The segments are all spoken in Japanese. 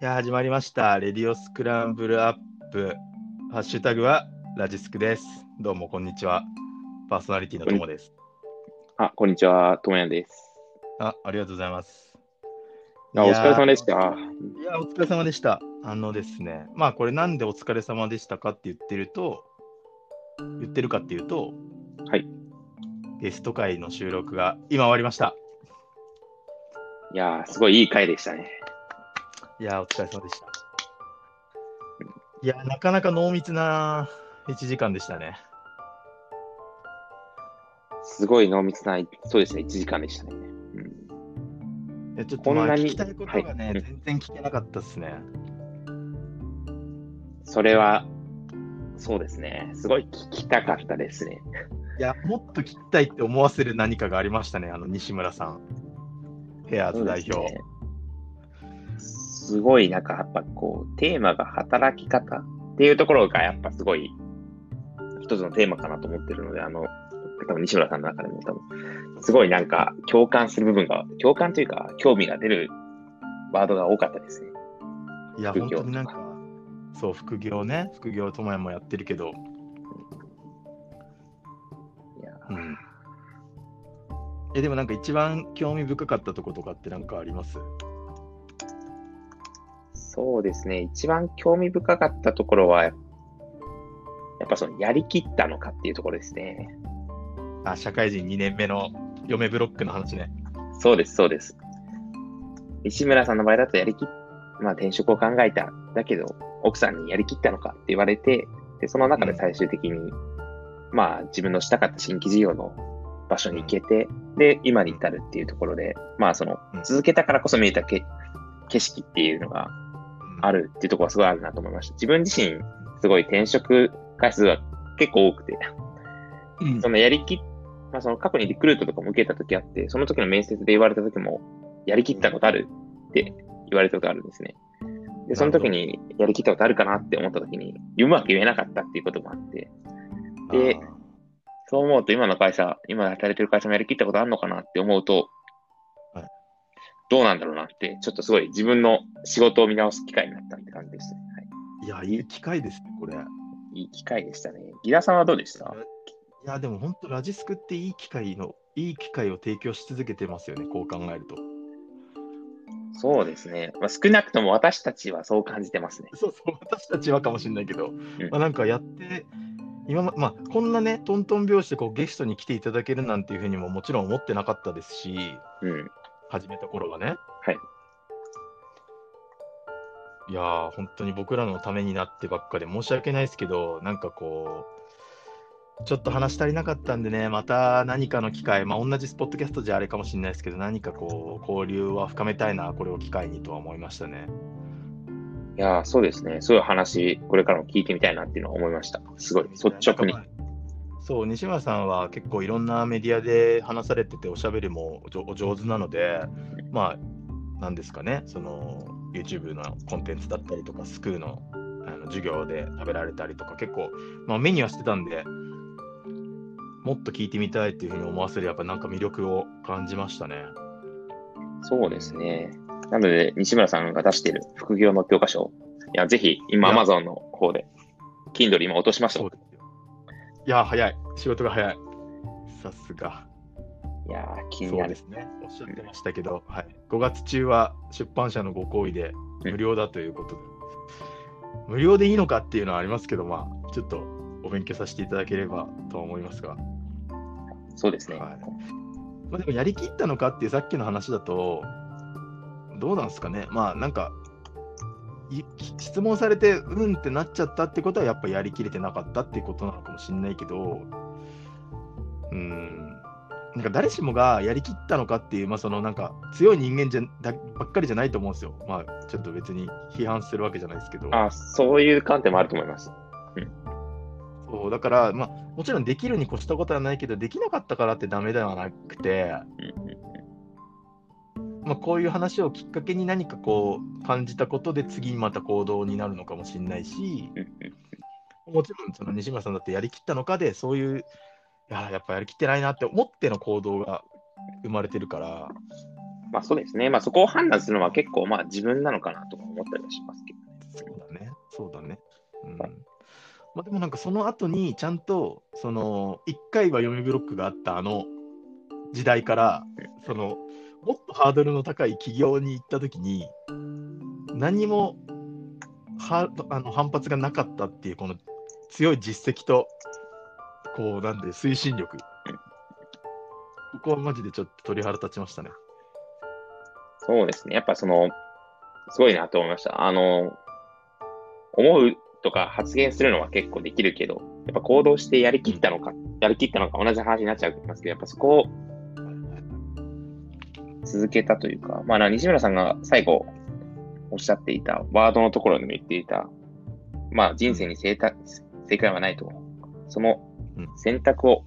いや、始まりました。レディオスクランブルアップ。ハッシュタグはラジスクです。どうも、こんにちは。パーソナリティのともです。あ、こんにちは、ともやんです。あ、ありがとうございます。あ、お疲れ様でした。いや、お疲れ様でした。あのですね、まあ、これなんでお疲れ様でしたかって言ってると、言ってるかっていうと、はい。ゲスト会の収録が今終わりました。いやー、すごいいい回でしたね。いやー、お疲れ様でした。いやー、なかなか濃密な1時間でしたね。すごい濃密な、そうですね、1時間でしたね。うん、いやちょっとまあこんなに聞きたいことがね、はい全然聞けなかったですね。それは、そうですね、すごい聞きたかったですね。いや、もっと聞きたいって思わせる何かがありましたね、あの西村さん。ヘアーズ代表。ねすごい、なんかやっぱこう、テーマが働き方っていうところがやっぱすごい、一つのテーマかなと思ってるので、あの、多分西村さんの中でも多分、すごいなんか共感する部分が、共感というか、興味が出るワードが多かったですね。いや、本当になんか、そう、副業ね、副業、ともやもやってるけど、いやうん。え、でもなんか一番興味深かったとことかってなんかあります？そうですね。一番興味深かったところは、やっぱそのやりきったのかっていうところですね。あ、社会人2年目の嫁ブロックの話ね。そうです、そうです。西村さんの場合だとやりきっ、まあ転職を考えた。だけど、奥さんにやりきったのかって言われて、で、その中で最終的に、まあ自分のしたかった新規事業の場所に行けて、で、今に至るっていうところで、まあそのうん、続けたからこそ見えたけ景色っていうのがあるっていうところがすごいあるなと思いました。自分自身、すごい転職回数が結構多くて、うん。そのやりきっ、まあその過去にリクルートとかも受けた時あって、その時の面接で言われた時も、やりきったことあるって言われたことあるんですね。で、その時にやりきったことあるかなって思った時に、うまく言えなかったっていうこともあって、でそう思うと今の会社、今働いてる会社もやりきったことあるのかなって思うと、はいどうなんだろうなって、ちょっとすごい自分の仕事を見直す機会になったって感じですね。はいいや、いい機会ですね、これ。いい機会でしたね。ギラさんはどうでした？いや、でも本当、ラジスクっていい機会の、いい機会を提供し続けてますよね、こう考えると。そうですね。まあ、少なくとも私たちはそう感じてますね。そうそう、私たちはかもしれないけど、まあ、なんかやって、今ま、まあ、こんなね、トントン拍子でこうゲストに来ていただけるなんていうふうにももちろん思ってなかったですし、うん。始めた頃はね。はい。いやー、本当に僕らのためになってばっかで申し訳ないですけど、なんかこう、ちょっと話足りなかったんでね、また何かの機会、まあ、同じスポットキャストじゃあれかもしれないですけど、何かこう、交流は深めたいな、これを機会にとは思いましたね。いやーそうですね。そういう話、これからも聞いてみたいなっていうのは思いました。すごい、率直にそう、西村さんは結構いろんなメディアで話されてて、おしゃべりもお上手なので、まあ、なんですかね、その YouTube のコンテンツだったりとか、スクールのあの授業で食べられたりとか、結構、まあ、目にはしてたんで、もっと聞いてみたいっていうふうに思わせる、やっぱなんか魅力を感じましたね。そうですね。なので、西村さんが出している副業の教科書、いや、ぜひ、今、Amazon の方で、Kindle 今落としました。いや、早い。仕事が早い。さすが。いやー気になるそうで。すね。おっしゃってましたけど、はい、5月中は出版社のご好意でうん無料だということで、無料でいいのかっていうのはありますけど、まあ、ちょっとお勉強させていただければとは思いますが、そうですね。はいまあ、でもやりきったのかっていうさっきの話だと、どうなんですかね、まあなんか、い質問されて、うんってなっちゃったってことは、やっぱやりきれてなかったっていうことなのかもしれないけど、うん、なんか誰しもがやりきったのかっていう、まあ、そのなんか強い人間じゃだばっかりじゃないと思うんですよ。まあ、ちょっと別に批判するわけじゃないですけど。あそういう観点もあると思います。そうだから、まあ、もちろんできるに越したことはないけど、できなかったからってダメではなくて、うんうんまあ、こういう話をきっかけに何かこう感じたことで次にまた行動になるのかもしれないし、もちろんその西村さんだってやりきったのかで、そういう、いや、やっぱやりきってないなって思っての行動が生まれてるから、まあそうですね。まあそこを判断するのは結構まあ自分なのかなとか思ったりはしますけどね。そうだね。そうだね。うん。まあ、でもなんかその後にちゃんと、その、1回は読みブロックがあったあの時代から、その、もっとハードルの高い企業に行ったときに、何もはあの反発がなかったっていう、この強い実績と、こう、なんで、推進力。ここはマジでちょっと鳥肌立ちましたね。そうですね。やっぱその、すごいなと思いました。あの、思うとか発言するのは結構できるけど、やっぱ行動してやりきったのか、やりきったのか同じ話になっちゃいますけど、やっぱそこを続けたというか、まあな、西村さんが最後おっしゃっていた、ワードのところでも言っていた、まあ人生に正た正解はないと。そのうん選択を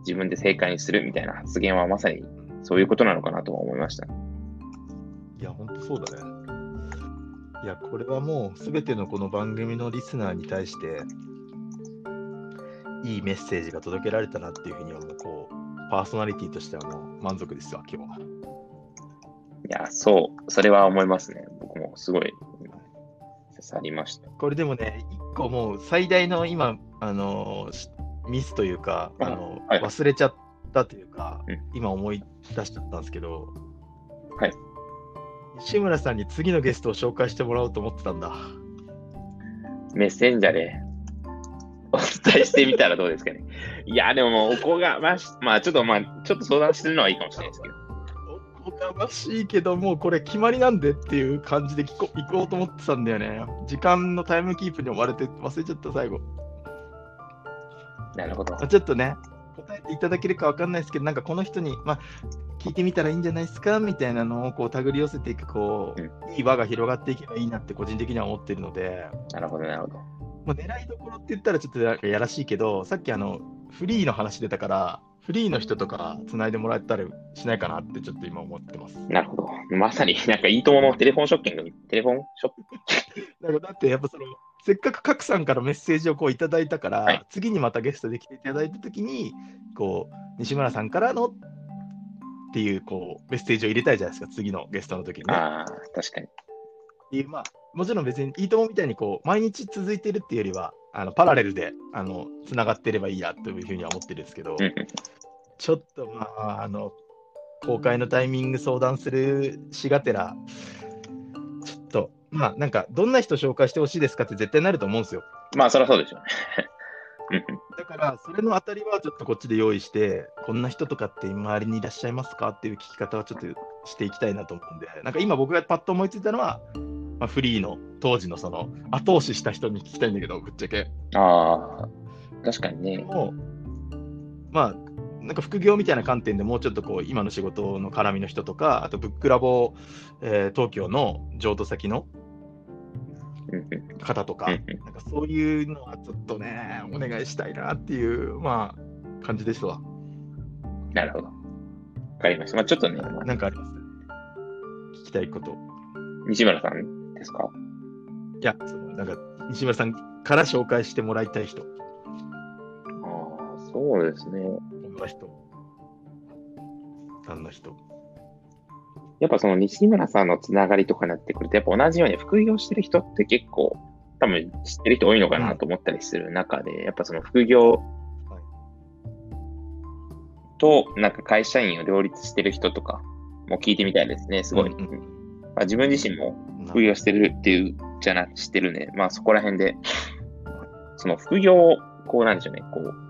自分で正解にするみたいな発言はまさにそういうことなのかなとは思いました。いや、本当そうだね。いや、これはもう、すべてのこの番組のリスナーに対して、いいメッセージが届けられたなっていうふうには、もうこう、パーソナリティとしてはもう満足ですわ、今日は。いや、そう、それは思いますね。僕もすごい刺さりました。これでもね、一個もう最大の今、あのしミスというか、あのはい忘れちゃったというか、うん今思い出しちゃったんですけど、はい。西村さんに次のゲストを紹介してもらおうと思ってたんだ。メッセンジャーでお伝えしてみたらどうですかね。いや、でももう、おこがまし、まあちょっとまあ、ちょっと相談するのはいいかもしれないですけど。おこがましいけど、もうこれ決まりなんでっていう感じで聞こ行こうと思ってたんだよね。時間のタイムキープに追われて忘れちゃった、最後。なるほどま。あちょっとね、答えていただけるかわかんないですけど、なんかこの人に、まあ、聞いてみたらいいんじゃないですかみたいなのをこう手繰り寄せていく、こう、ういい輪が広がっていけばいいなって個人的には思ってるので、なるほど、なるほど。まあ、狙いどころって言ったらちょっとやらしいけど、さっきあの、フリーの話出たから、フリーの人とか繋いでもらえたりしないかなってちょっと今思ってます。なるほど。まさになんかいいとものテレフォンショッキングに、テレフォンショッだからだってやっぱその、せっかく賀来さんからメッセージをこういただいたから、はい次にまたゲストで来ていただいたときに、こう、西村さんからのっていうこうメッセージを入れたいじゃないですか、次のゲストの時にね。ああ、確かに。っていうまあ、もちろん別にいいともみたいにこう毎日続いてるっていうよりは、あのパラレルであのつながってればいいやというふうには思ってるんですけど、うんうんちょっとまあ、あの、公開のタイミング相談するしがてら、ちょっと、まあなんか、どんな人紹介してほしいですかって絶対なると思うんですよ。まあ、そりゃそうでしょうね。だから、それの当たりはちょっとこっちで用意して、こんな人とかって周りにいらっしゃいますかっていう聞き方はちょっとしていきたいなと思うんで、なんか今僕がパッと思いついたのは、まあ、フリーの当時のその後押しした人に聞きたいんだけど、ぶっちゃけ。ああ、確かにね。もう、まあ、なんか副業みたいな観点でもうちょっとこう今の仕事の絡みの人とか、あとブックラボ、えー東京の譲渡先の方とか、なんかそういうのはちょっとね、お願いしたいなっていう、まあ、感じですわ。なるほど。わかりました。まあ、ちょっとね、まあなんかあります？聞きたいこと。西村さんですか？いや、そのなんか西村さんから紹介してもらいたい人、ああ、そうですね。こんな人、あんな人。やっぱその西村さんのつながりとかになってくると、やっぱ同じように副業してる人って結構、多分知ってる人多いのかなと思ったりする中で、やっぱその副業となんか会社員を両立してる人とかも聞いてみたいですね、すごい。うんうんうんまあ、自分自身もな副業してるっていうじゃな、知ってるね。まあそこら辺で、その副業を、こうなんでしょうね、こう、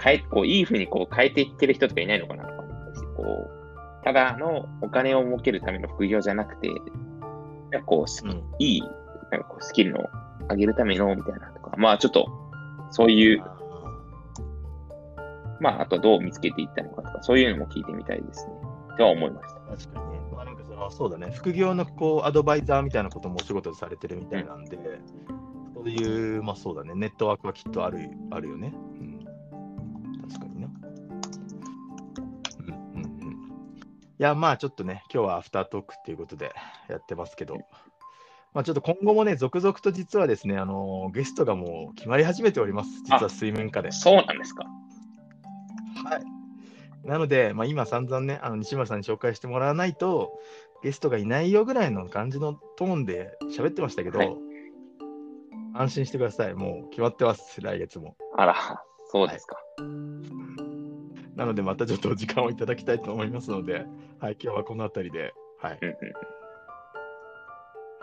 変え、こう、いい風にこう変えていってる人とかいないのかな？とか思ったりして、こう、ただのお金を儲けるための副業じゃなくて、なんかこう、スうんいい、なんかこう、スキルの上げるための、みたいなとか、まあちょっと、そういう、まああとどう見つけていったのかとか、そういうのも聞いてみたいですね。とは思いました。確かにね。まあ、なんかそのそうだね。副業のこうアドバイザーみたいなこともお仕事でされてるみたいなんで、そういう、まあそうだね。ネットワークはきっとあるあるよね。や、まあちょっとね、今日はアフタートークっていうことでやってますけど、まあちょっと今後もね、続々と実はですね、あのゲストがもう決まり始めております。実は水面下で。そうなんですか。はい。なので、まあ、今散々ね、あの西村さんに紹介してもらわないと、ゲストがいないよぐらいの感じのトーンで喋ってましたけど、はい安心してください。もう決まってます、来月も。あら、そうですか。なので、またちょっとお時間をいただきたいと思いますので、はい、今日はこの辺りで、はい。うんうん。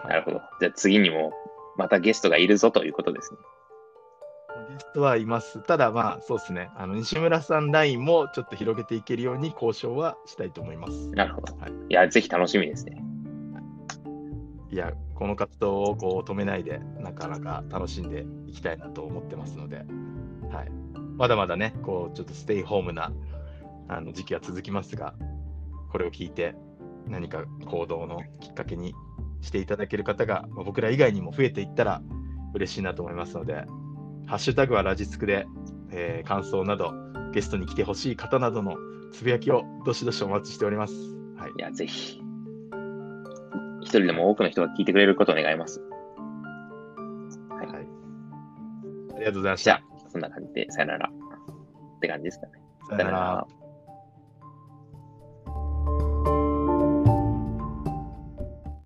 なるほど。じゃあ次にもまたゲストがいるぞということですね。ゲストはいます。ただ、まあ、そうですね。あの西村さんラインもちょっと広げていけるように交渉はしたいと思います。なるほど。はいいや、ぜひ楽しみですね。いや、この活動をこう止めないで、なかなか楽しんでいきたいなと思ってますので、はい。まだまだね、こう、ちょっとステイホームなあの時期は続きますが、これを聞いて、何か行動のきっかけにしていただける方が、まあ僕ら以外にも増えていったら嬉しいなと思いますので、ハッシュタグはラジスクで、えー感想など、ゲストに来てほしい方などのつぶやきをどしどしお待ちしております。はい。いや、ぜひ。一人でも多くの人が聞いてくれることを願います。はいはい、ありがとうございましたじゃあ。、そんな感じで、さよなら。って感じですかね。さよなら。